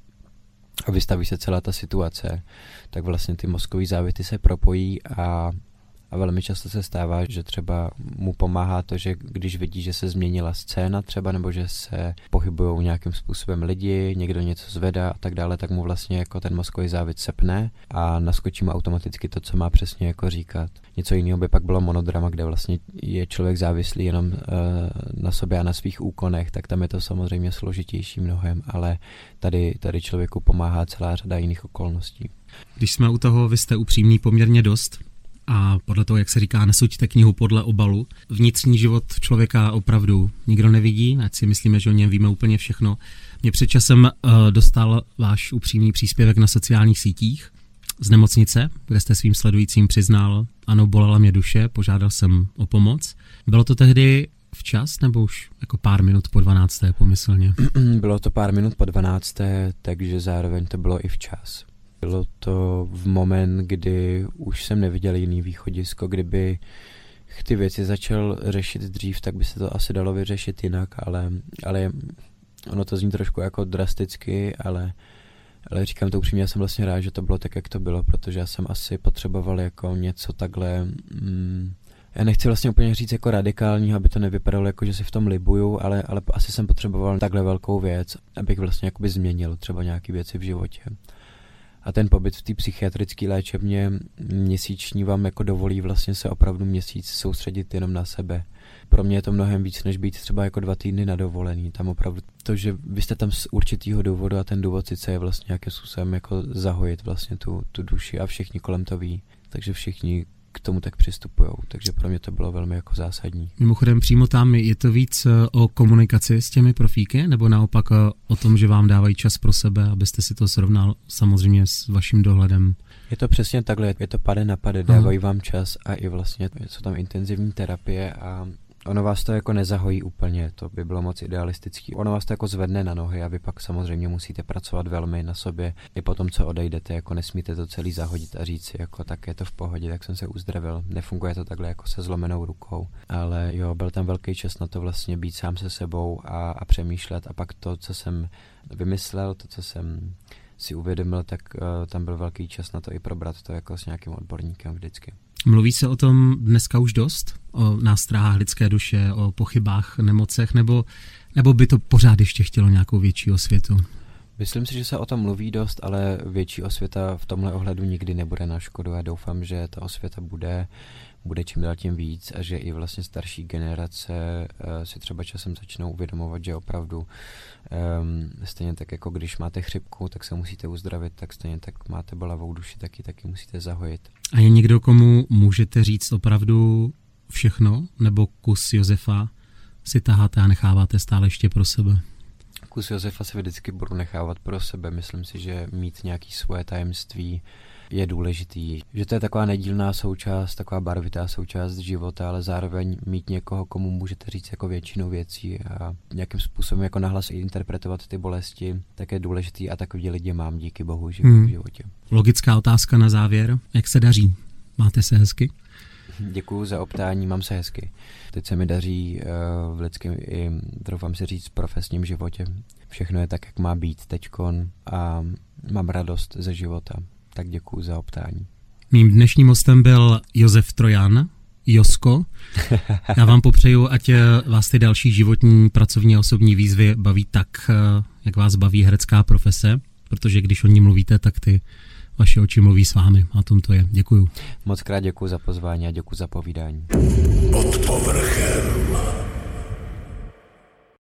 Speaker 2: a vystaví se celá ta situace, tak vlastně ty mozkové závity se propojí a A velmi často se stává, že třeba mu pomáhá to, že když vidí, že se změnila scéna třeba, nebo že se pohybují nějakým způsobem lidi, někdo něco zvedá a tak dále, tak mu vlastně jako ten mozkový závit sepne a naskočí mu automaticky to, co má přesně jako říkat. Něco jiného by pak bylo monodrama, kde vlastně je člověk závislý jenom uh, na sobě a na svých úkonech, tak tam je to samozřejmě složitější mnohem, ale tady, tady člověku pomáhá celá řada jiných okolností.
Speaker 1: Když jsme u toho, vy jste upřímný poměrně dost a podle toho, jak se říká, nesuďte knihu podle obalu. Vnitřní život člověka opravdu nikdo nevidí, ať si myslíme, že o něm víme úplně všechno. Mě před časem uh, dostal váš upřímný příspěvek na sociálních sítích z nemocnice, kde jste svým sledujícím přiznal, ano, bolela mě duše, požádal jsem o pomoc. Bylo to tehdy včas nebo už jako pár minut po 12. pomyslně?
Speaker 2: Bylo to pár minut po 12. takže zároveň to bylo i včas. Bylo to v moment, kdy už jsem neviděl jiný východisko, kdyby ty věci začal řešit dřív, tak by se to asi dalo vyřešit jinak, ale, ale ono to zní trošku jako drasticky, ale, ale říkám to upřímně, já jsem vlastně rád, že to bylo tak, jak to bylo, protože já jsem asi potřeboval jako něco takhle, mm, já nechci vlastně úplně říct jako radikální, aby to nevypadalo jako, že si v tom libuju, ale, ale asi jsem potřeboval takhle velkou věc, abych vlastně jakoby změnil třeba nějaké věci v životě a ten pobyt v té psychiatrické léčebně měsíční vám jako dovolí vlastně se opravdu měsíc soustředit jenom na sebe. Pro mě je to mnohem víc, než být třeba jako dva týdny na dovolený. Tam opravdu to, že vy jste tam z určitého důvodu a ten důvod sice je vlastně nějakým způsobem jako zahojit vlastně tu, tu duši a všichni kolem to ví. Takže všichni k tomu tak přistupují, takže pro mě to bylo velmi jako zásadní.
Speaker 1: Mimochodem přímo tam je to víc eh, o komunikaci s těmi profíky, nebo naopak eh, o tom, že vám dávají čas pro sebe, abyste si to srovnal samozřejmě s vaším dohledem?
Speaker 2: Je to přesně takhle, je to pade na pade, dávají vám čas a i vlastně jsou tam intenzivní terapie a ono vás to jako nezahojí úplně, to by bylo moc idealistický. Ono vás to jako zvedne na nohy a vy pak samozřejmě musíte pracovat velmi na sobě. I potom, co odejdete, jako nesmíte to celý zahodit a říct si, jako tak je to v pohodě, tak jsem se uzdravil. Nefunguje to takhle jako se zlomenou rukou. Ale jo, byl tam velký čas na to vlastně být sám se sebou a, a přemýšlet a pak to, co jsem vymyslel, to, co jsem si uvědomil, tak uh, tam byl velký čas na to i probrat to jako s nějakým odborníkem vždycky.
Speaker 1: Mluví se o tom dneska už dost? O nástrahách lidské duše, o pochybách, nemocech, nebo, nebo by to pořád ještě chtělo nějakou větší osvětu?
Speaker 2: Myslím si, že se o tom mluví dost, ale větší osvěta v tomhle ohledu nikdy nebude na škodu. Já doufám, že ta osvěta bude, bude čím dál tím víc a že i vlastně starší generace uh, si třeba časem začnou uvědomovat, že opravdu um, stejně tak jako když máte chřipku, tak se musíte uzdravit, tak stejně tak máte bolavou duši, taky taky musíte zahojit.
Speaker 1: A je někdo, komu můžete říct opravdu všechno, nebo kus Josefa si taháte a necháváte stále ještě pro sebe?
Speaker 2: Kus Josefa si vždycky budu nechávat pro sebe. Myslím si, že mít nějaký svoje tajemství je důležitý. Že to je taková nedílná součást, taková barvitá součást života, ale zároveň mít někoho, komu můžete říct jako většinu věcí a nějakým způsobem jako nahlas interpretovat ty bolesti, tak je důležitý a takový lidi mám díky bohu v hmm. životě.
Speaker 1: Logická otázka na závěr. Jak se daří? Máte se hezky?
Speaker 2: Děkuji za optání, mám se hezky. Teď se mi daří uh, v lidském i, troufám si říct, profesním životě. Všechno je tak, jak má být teďkon a mám radost ze života. Tak děkuji za optání.
Speaker 1: Mým dnešním hostem byl Josef Trojan, Josko. Já vám popřeju, ať eh, vás ty další životní, pracovní a osobní výzvy baví tak, eh, jak vás baví herecká profese, protože když o ní mluvíte, tak ty vaše oči mluví s vámi. A tom to je. Děkuju.
Speaker 2: Moc krát děkuji za pozvání a děkuji za povídání. Pod povrchem.